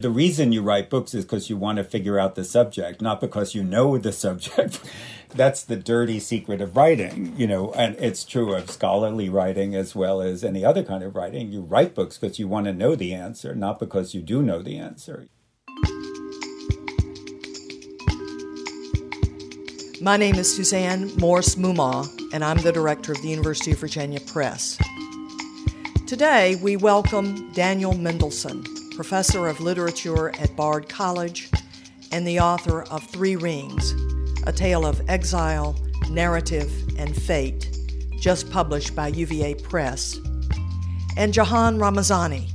The reason you write books is because you want to figure out the subject, not because you know the subject. That's the dirty secret of writing, you know, and it's true of scholarly writing as well as any other kind of writing. You write books because you want to know the answer, not because you do know the answer. My name is Suzanne Morse Moomaw, and I'm the director of the University of Virginia Press. Today, we welcome Daniel Mendelsohn, professor of literature at Bard College and the author of Three Rings, a tale of exile, narrative, and fate, just published by UVA Press, and Jahan Ramazani,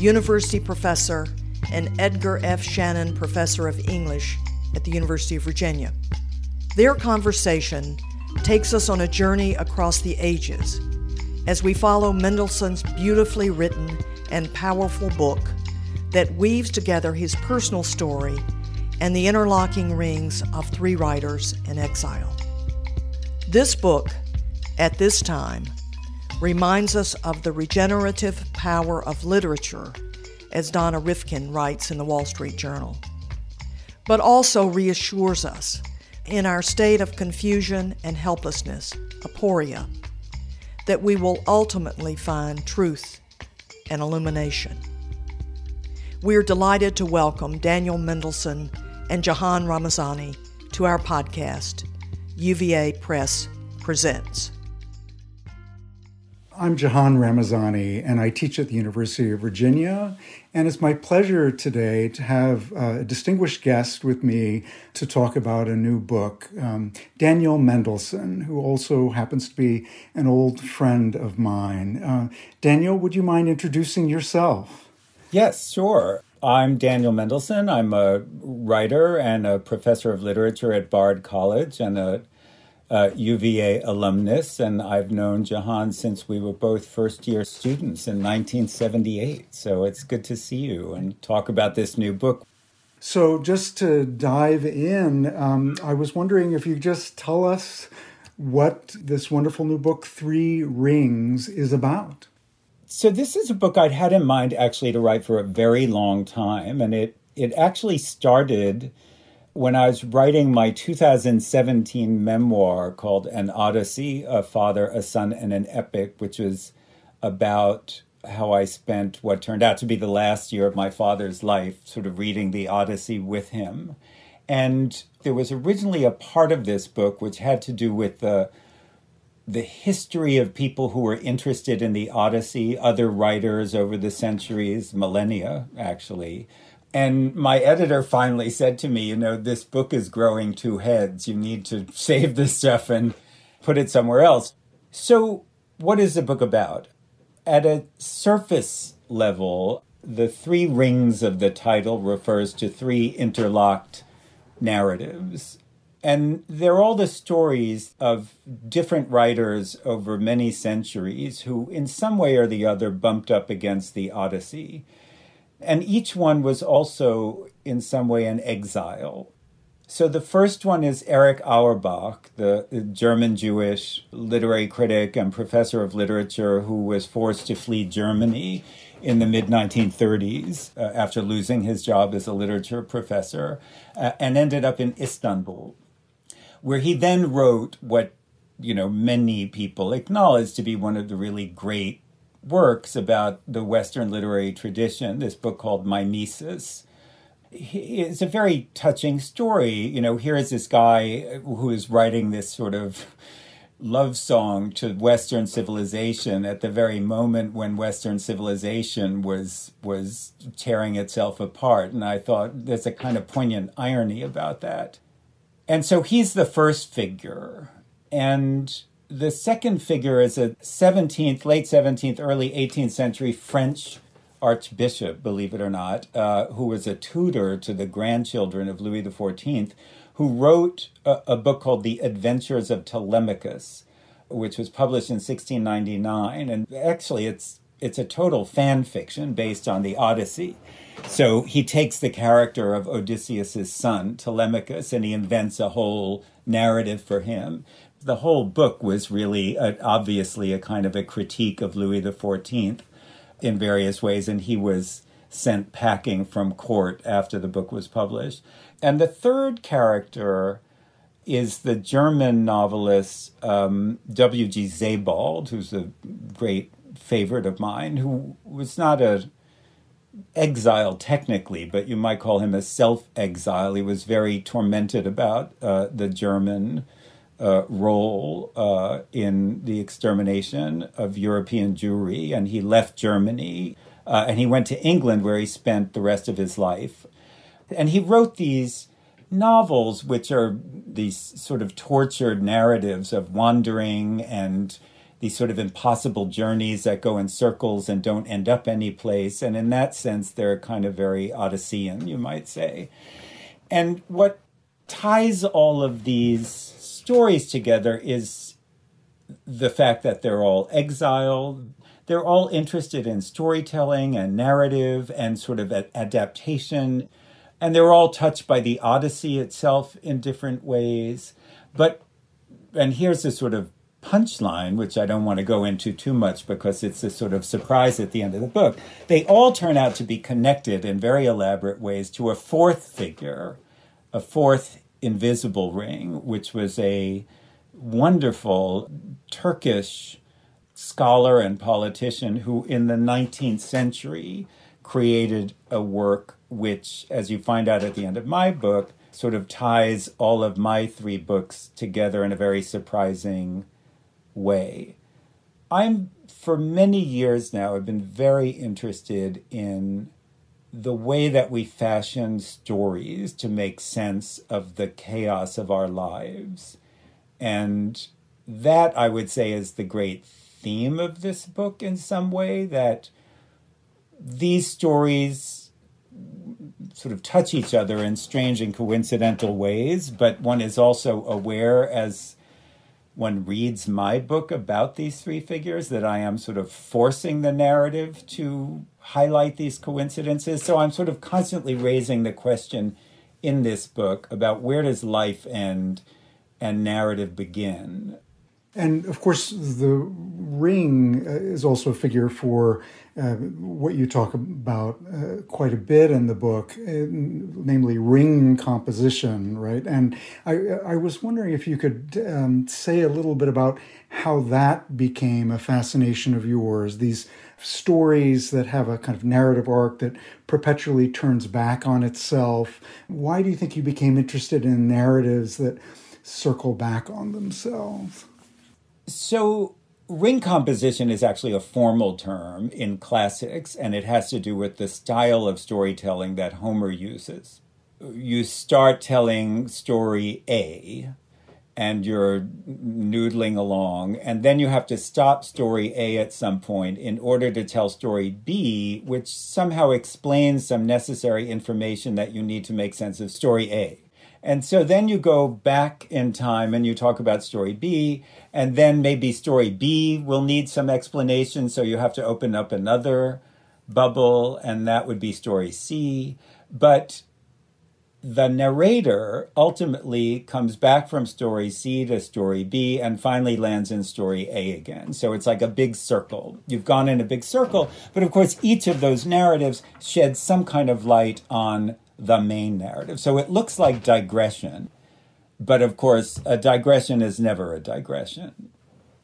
university professor and Edgar F. Shannon Professor of English at the University of Virginia. Their conversation takes us on a journey across the ages as we follow Mendelsohn's beautifully written and powerful book that weaves together his personal story and the interlocking rings of three writers in exile. This book, at this time, reminds us of the regenerative power of literature, as Donna Rifkind writes in the Wall Street Journal, but also reassures us in our state of confusion and helplessness, aporia, that we will ultimately find truth and illumination. We are delighted to welcome Daniel Mendelsohn and Jahan Ramazani to our podcast, UVA Press Presents. I'm Jahan Ramazani, and I teach at the University of Virginia. And it's my pleasure today to have a distinguished guest with me to talk about a new book, um, Daniel Mendelsohn, who also happens to be an old friend of mine. Uh, Daniel, would you mind introducing yourself? Yes, sure. I'm Daniel Mendelsohn. I'm a writer and a professor of literature at Bard College and a uh, UVA alumnus, and I've known Jahan since we were both first year students in 1978. So it's good to see you and talk about this new book. So, just to dive in, um, I was wondering if you just tell us what this wonderful new book, Three Rings, is about. So, this is a book I'd had in mind actually to write for a very long time, and it, it actually started when I was writing my 2017 memoir called An Odyssey, A Father, a Son, and an Epic, which was about how I spent what turned out to be the last year of my father's life, sort of reading the Odyssey with him. And there was originally a part of this book which had to do with the the history of people who were interested in the Odyssey, other writers over the centuries, millennia actually, and my editor finally said to me, you know, this book is growing two heads. You need to save this stuff and put it somewhere else. So, what is the book about? At a surface level, the three rings of the title refers to three interlocked narratives. And they're all the stories of different writers over many centuries who, in some way or the other, bumped up against the Odyssey. And each one was also, in some way, an exile. So the first one is Erich Auerbach, the German Jewish literary critic and professor of literature who was forced to flee Germany in the mid 1930s uh, after losing his job as a literature professor uh, and ended up in Istanbul, where he then wrote what you know many people acknowledge to be one of the really great works about the Western literary tradition, this book called Mimesis. It's a very touching story. You know, here is this guy who is writing this sort of love song to Western civilization at the very moment when Western civilization was was tearing itself apart. And I thought there's a kind of poignant irony about that. And so he's the first figure. And the second figure is a 17th, late 17th, early 18th century French archbishop, believe it or not, uh, who was a tutor to the grandchildren of Louis XIV, who wrote a, a, book called The Adventures of Telemachus, which was published in 1699. And actually, it's it's a total fan fiction based on the Odyssey. So he takes the character of Odysseus's son, Telemachus, and he invents a whole narrative for him the whole book was really a, obviously a kind of a critique of Louis XIV in various ways, and he was sent packing from court after the book was published. And the third character is the German novelist um, W.G. Sebald, who's a great favorite of mine, who was not a exile technically, but you might call him a self exile. He was very tormented about uh, the German uh, role uh, in the extermination of European Jewry, and he left Germany uh, and he went to England where he spent the rest of his life. And he wrote these novels, which are these sort of tortured narratives of wandering and these sort of impossible journeys that go in circles and don't end up any place. And in that sense, they're kind of very Odyssean, you might say. And what ties all of these stories together is the fact that they're all exiled. They're all interested in storytelling and narrative and sort of adaptation. And they're all touched by the Odyssey itself in different ways. But, and here's the sort of punchline, which I don't want to go into too much because it's a sort of surprise at the end of the book. They all turn out to be connected in very elaborate ways to a fourth figure, a fourth invisible ring, which was a wonderful Turkish scholar and politician who, in the 19th century, created a work which, as you find out at the end of my book, sort of ties all of my three books together in a very surprising way. I'm, for many years now, I've been very interested in the way that we fashion stories to make sense of the chaos of our lives. And that, I would say, is the great theme of this book in some way that these stories sort of touch each other in strange and coincidental ways, but one is also aware as one reads my book about these three figures that I am sort of forcing the narrative to highlight these coincidences. So I'm sort of constantly raising the question in this book about where does life end and narrative begin. And of course, the ring uh, is also a figure for uh, what you talk about uh, quite a bit in the book, uh, namely ring composition, right? And I, I was wondering if you could um, say a little bit about how that became a fascination of yours, these stories that have a kind of narrative arc that perpetually turns back on itself. Why do you think you became interested in narratives that circle back on themselves? So, ring composition is actually a formal term in classics, and it has to do with the style of storytelling that Homer uses. You start telling story A, and you're noodling along, and then you have to stop story A at some point in order to tell story B, which somehow explains some necessary information that you need to make sense of story A. And so then you go back in time and you talk about story B, and then maybe story B will need some explanation. So you have to open up another bubble, and that would be story C. But the narrator ultimately comes back from story C to story B and finally lands in story A again. So it's like a big circle. You've gone in a big circle, but of course, each of those narratives sheds some kind of light on the main narrative. So it looks like digression, but of course, a digression is never a digression.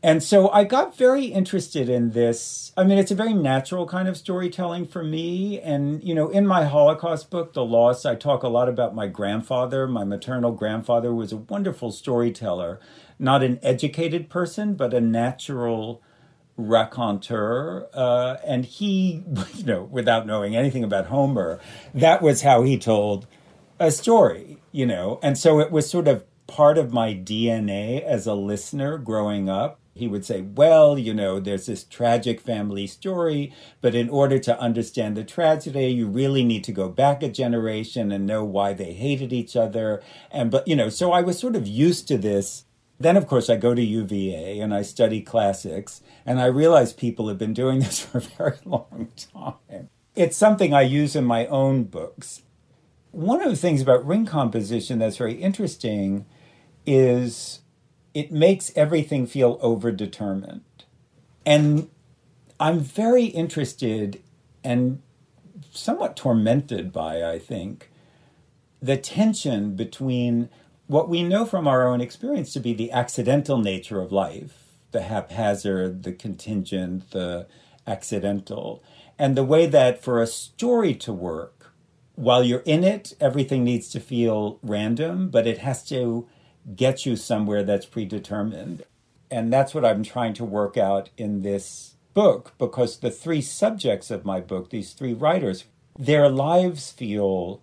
And so I got very interested in this. I mean, it's a very natural kind of storytelling for me. And, you know, in my Holocaust book, The Lost, I talk a lot about my grandfather. My maternal grandfather was a wonderful storyteller, not an educated person, but a natural raconteur, uh, and he, you know, without knowing anything about Homer, that was how he told a story, you know, and so it was sort of part of my DNA as a listener growing up. He would say, Well, you know, there's this tragic family story, but in order to understand the tragedy, you really need to go back a generation and know why they hated each other. And, but, you know, so I was sort of used to this then, of course, I go to UVA and I study classics, and I realize people have been doing this for a very long time. It's something I use in my own books. One of the things about ring composition that's very interesting is it makes everything feel overdetermined. And I'm very interested and somewhat tormented by, I think, the tension between what we know from our own experience to be the accidental nature of life, the haphazard, the contingent, the accidental, and the way that for a story to work, while you're in it, everything needs to feel random, but it has to get you somewhere that's predetermined. And that's what I'm trying to work out in this book because the three subjects of my book, these three writers, their lives feel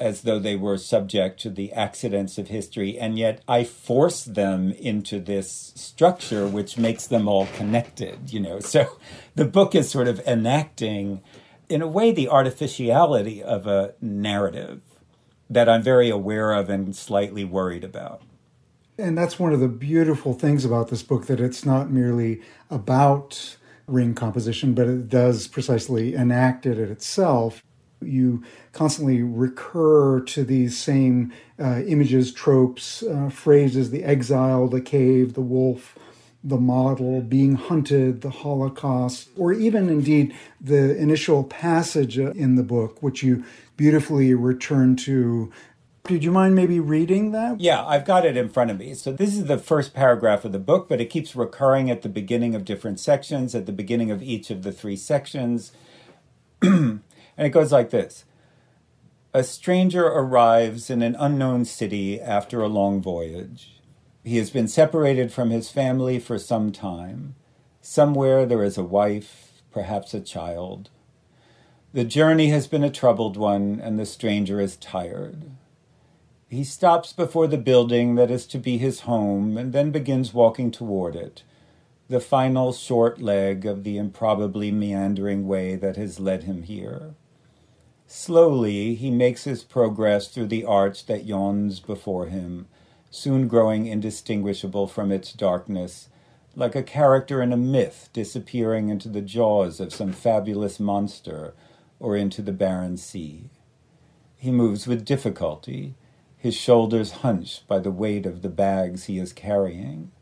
as though they were subject to the accidents of history, and yet I force them into this structure which makes them all connected, you know. So the book is sort of enacting, in a way, the artificiality of a narrative that I'm very aware of and slightly worried about. And that's one of the beautiful things about this book that it's not merely about ring composition, but it does precisely enact it itself. You constantly recur to these same uh, images, tropes, uh, phrases the exile, the cave, the wolf, the model, being hunted, the Holocaust, or even indeed the initial passage in the book, which you beautifully return to did you mind maybe reading that? Yeah, I've got it in front of me. So this is the first paragraph of the book, but it keeps recurring at the beginning of different sections, at the beginning of each of the three sections. and it goes like this A stranger arrives in an unknown city after a long voyage. He has been separated from his family for some time. Somewhere there is a wife, perhaps a child. The journey has been a troubled one, and the stranger is tired. He stops before the building that is to be his home and then begins walking toward it, the final short leg of the improbably meandering way that has led him here. Slowly he makes his progress through the arch that yawns before him, soon growing indistinguishable from its darkness, like a character in a myth disappearing into the jaws of some fabulous monster or into the barren sea. He moves with difficulty his shoulders hunched by the weight of the bags he is carrying.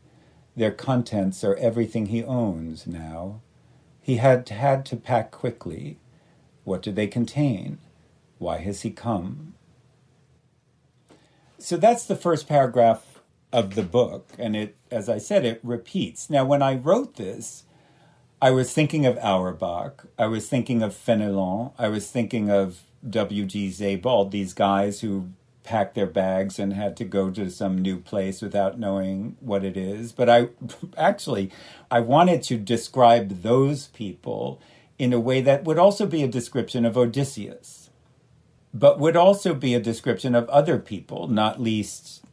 Their contents are everything he owns now. He had had to pack quickly. What do they contain? Why has he come? So that's the first paragraph of the book, and it, as I said, it repeats. Now, when I wrote this, I was thinking of Auerbach, I was thinking of Fenelon, I was thinking of W.G. Sebald, these guys who packed their bags and had to go to some new place without knowing what it is. But I actually I wanted to describe those people in a way that would also be a description of Odysseus, but would also be a description of other people, not least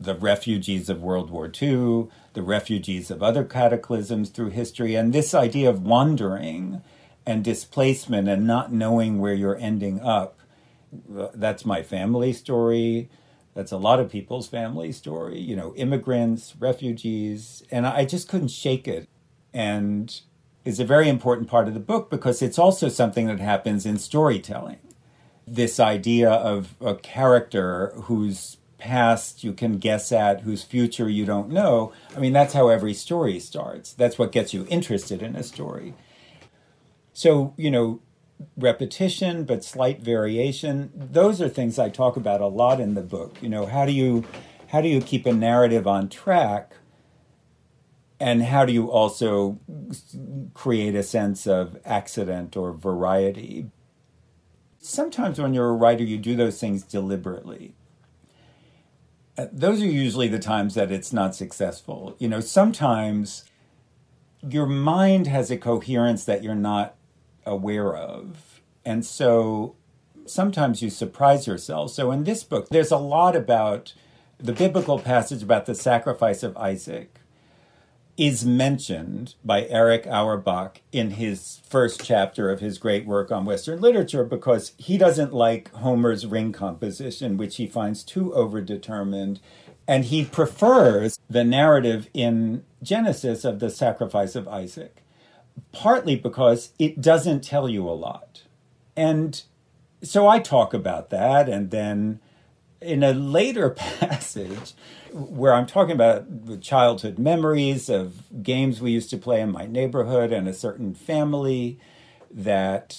the refugees of World War II, the refugees of other cataclysms through history, and this idea of wandering and displacement and not knowing where you're ending up that's my family story. That's a lot of people's family story, you know, immigrants, refugees, and I just couldn't shake it. And is a very important part of the book because it's also something that happens in storytelling. This idea of a character whose past you can guess at, whose future you don't know. I mean, that's how every story starts. That's what gets you interested in a story. So, you know, repetition but slight variation those are things i talk about a lot in the book you know how do you how do you keep a narrative on track and how do you also create a sense of accident or variety sometimes when you're a writer you do those things deliberately uh, those are usually the times that it's not successful you know sometimes your mind has a coherence that you're not aware of. And so sometimes you surprise yourself. So in this book, there's a lot about the biblical passage about the sacrifice of Isaac is mentioned by Erich Auerbach in his first chapter of his great work on Western literature because he doesn't like Homer's ring composition, which he finds too overdetermined. And he prefers the narrative in Genesis of the sacrifice of Isaac partly because it doesn't tell you a lot. And so I talk about that. And then in a later passage, where I'm talking about the childhood memories of games we used to play in my neighborhood and a certain family that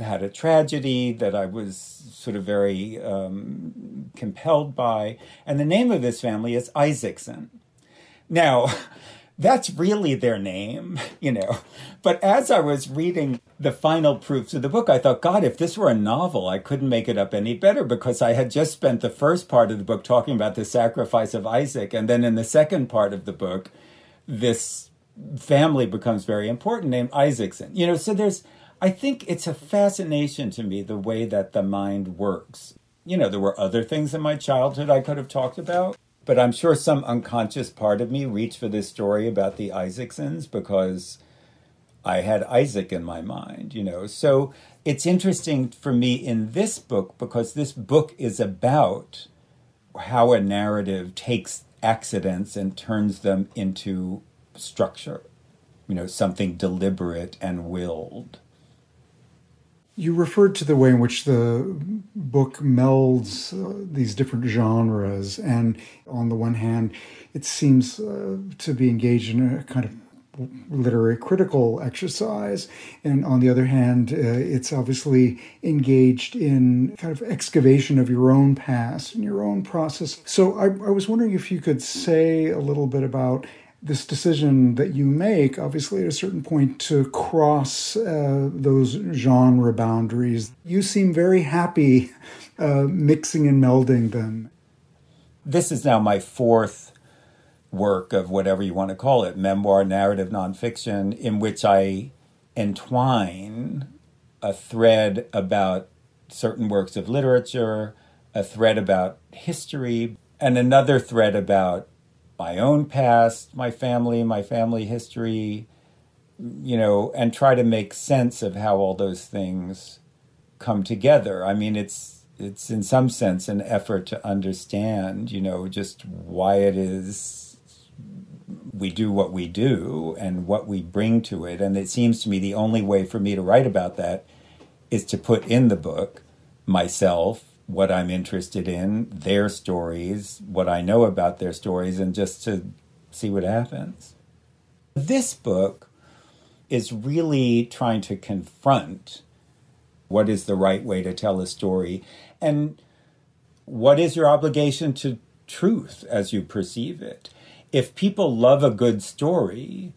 had a tragedy that I was sort of very um, compelled by. And the name of this family is Isaacson. Now, that's really their name, you know. But as I was reading the final proofs of the book, I thought, God, if this were a novel, I couldn't make it up any better because I had just spent the first part of the book talking about the sacrifice of Isaac. And then in the second part of the book, this family becomes very important named Isaacson. You know, so there's, I think it's a fascination to me the way that the mind works. You know, there were other things in my childhood I could have talked about, but I'm sure some unconscious part of me reached for this story about the Isaacsons because I had Isaac in my mind, you know. So it's interesting for me in this book because this book is about how a narrative takes accidents and turns them into structure, you know, something deliberate and willed. You referred to the way in which the book melds uh, these different genres, and on the one hand, it seems uh, to be engaged in a kind of literary critical exercise, and on the other hand, uh, it's obviously engaged in kind of excavation of your own past and your own process. So I, I was wondering if you could say a little bit about this decision that you make, obviously, at a certain point, to cross uh, those genre boundaries. You seem very happy uh, mixing and melding them. This is now my fourth work of whatever you want to call it memoir, narrative, nonfiction, in which I entwine a thread about certain works of literature, a thread about history, and another thread about my own past, my family, my family history, you know, and try to make sense of how all those things come together. I mean, it's it's in some sense an effort to understand, you know, just why it is we do what we do and what we bring to it. And it seems to me the only way for me to write about that is to put in the book myself what I'm interested in, their stories, what I know about their stories, and just to see what happens. This book is really trying to confront what is the right way to tell a story and what is your obligation to truth as you perceive it. If people love a good story,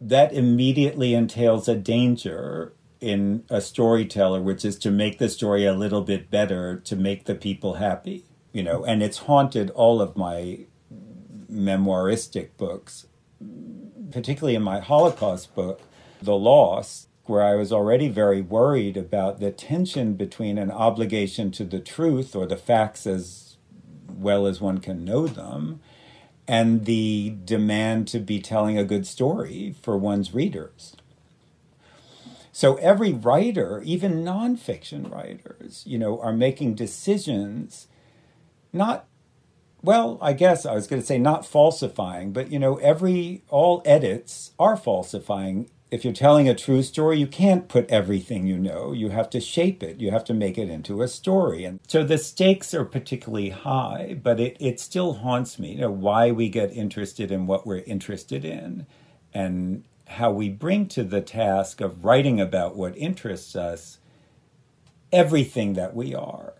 that immediately entails a danger in a storyteller, which is to make the story a little bit better to make the people happy, you know, and it's haunted all of my memoiristic books, particularly in my Holocaust book, The Lost, where I was already very worried about the tension between an obligation to the truth or the facts as well as one can know them and the demand to be telling a good story for one's readers. So every writer, even nonfiction writers, you know, are making decisions, not, well, I guess I was going to say not falsifying, but, you know, every, all edits are falsifying. If you're telling a true story, you can't put everything you know. You have to shape it. You have to make it into a story. And so the stakes are particularly high, but it, it still haunts me, you know, why we get interested in what we're interested in and how we bring to the task of writing about what interests us everything that we are.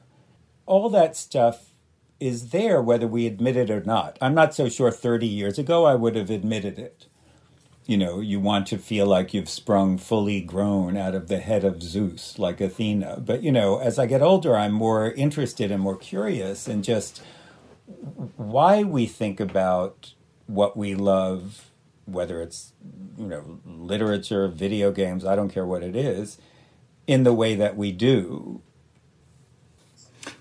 All that stuff is there whether we admit it or not. I'm not so sure 30 years ago I would have admitted it. You know, you want to feel like you've sprung fully grown out of the head of Zeus, like Athena. But, you know, as I get older, I'm more interested and more curious in just why we think about what we love whether it's you know literature, video games, I don't care what it is, in the way that we do.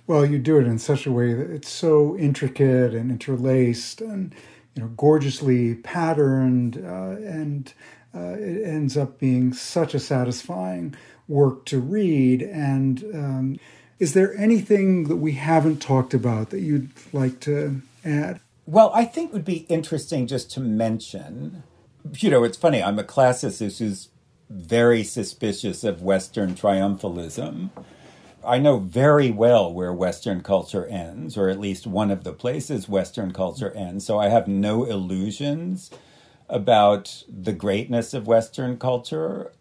Well, you do it in such a way that it's so intricate and interlaced and you know gorgeously patterned, uh, and uh, it ends up being such a satisfying work to read. And um, is there anything that we haven't talked about that you'd like to add? Well, I think it would be interesting just to mention, you know, it's funny, I'm a classicist who's very suspicious of Western triumphalism. I know very well where Western culture ends, or at least one of the places Western culture ends, so I have no illusions about the greatness of Western culture.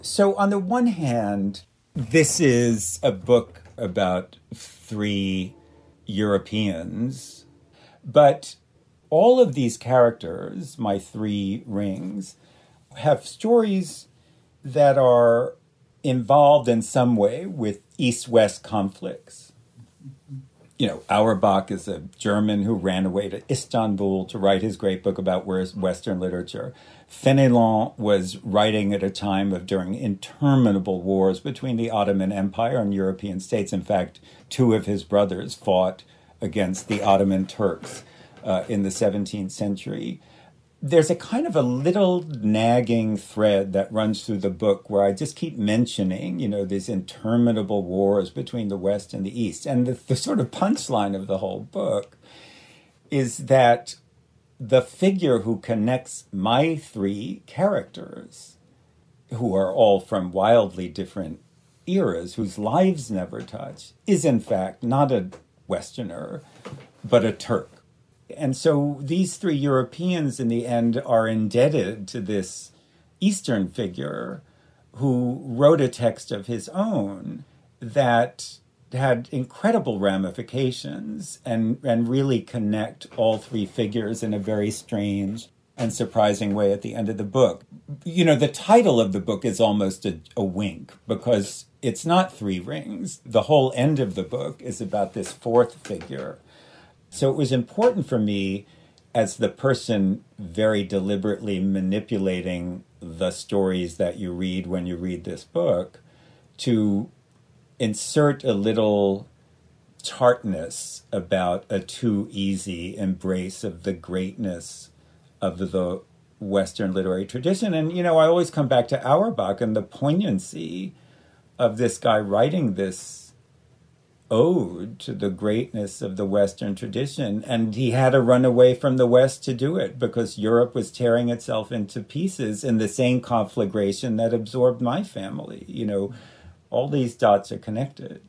So, on the one hand, this is a book about three Europeans, but all of these characters, my three rings, have stories that are involved in some way with East West conflicts. You know, Auerbach is a German who ran away to Istanbul to write his great book about Western literature. Fenelon was writing at a time of during interminable wars between the Ottoman Empire and European states. In fact, two of his brothers fought against the Ottoman Turks uh, in the 17th century. There's a kind of a little nagging thread that runs through the book where I just keep mentioning, you know, these interminable wars between the West and the East. And the, the sort of punchline of the whole book is that the figure who connects my three characters, who are all from wildly different eras, whose lives never touch, is in fact not a Westerner, but a Turk. And so these three Europeans, in the end, are indebted to this Eastern figure who wrote a text of his own that had incredible ramifications and, and really connect all three figures in a very strange and surprising way at the end of the book. You know, the title of the book is almost a, a wink because it's not three rings. The whole end of the book is about this fourth figure. So it was important for me as the person very deliberately manipulating the stories that you read when you read this book to insert a little tartness about a too easy embrace of the greatness of the Western literary tradition. And, you know, I always come back to Auerbach and the poignancy of this guy writing this ode to the greatness of the Western tradition. And he had to run away from the West to do it because Europe was tearing itself into pieces in the same conflagration that absorbed my family. You know, all these dots are connected.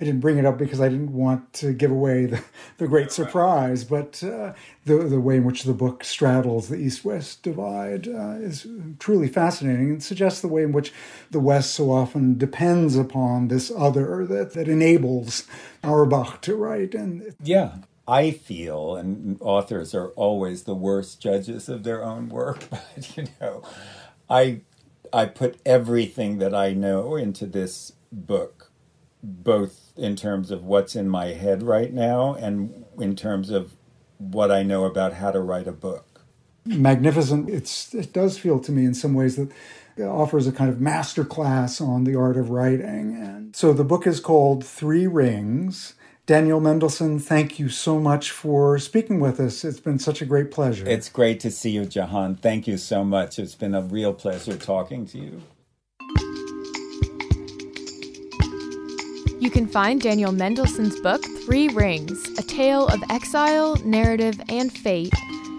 I didn't bring it up because I didn't want to give away the, the great surprise, but uh, the, the way in which the book straddles the East West divide uh, is truly fascinating and suggests the way in which the West so often depends upon this other that, that enables Auerbach to write. And yeah, I feel, and authors are always the worst judges of their own work, but you know, I I put everything that I know into this book, both in terms of what's in my head right now and in terms of what I know about how to write a book. Magnificent. It's it does feel to me in some ways that it offers a kind of master class on the art of writing. And so the book is called Three Rings Daniel Mendelsohn, thank you so much for speaking with us. It's been such a great pleasure. It's great to see you, Jahan. Thank you so much. It's been a real pleasure talking to you. You can find Daniel Mendelsohn's book, Three Rings A Tale of Exile, Narrative, and Fate,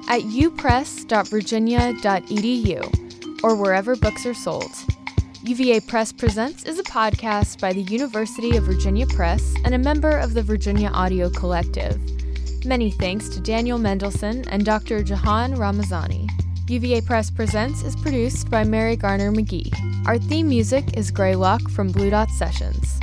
at upress.virginia.edu or wherever books are sold. UVA Press Presents is a podcast by the University of Virginia Press and a member of the Virginia Audio Collective. Many thanks to Daniel Mendelsohn and Dr. Jahan Ramazani. UVA Press Presents is produced by Mary Garner McGee. Our theme music is Greylock from Blue Dot Sessions.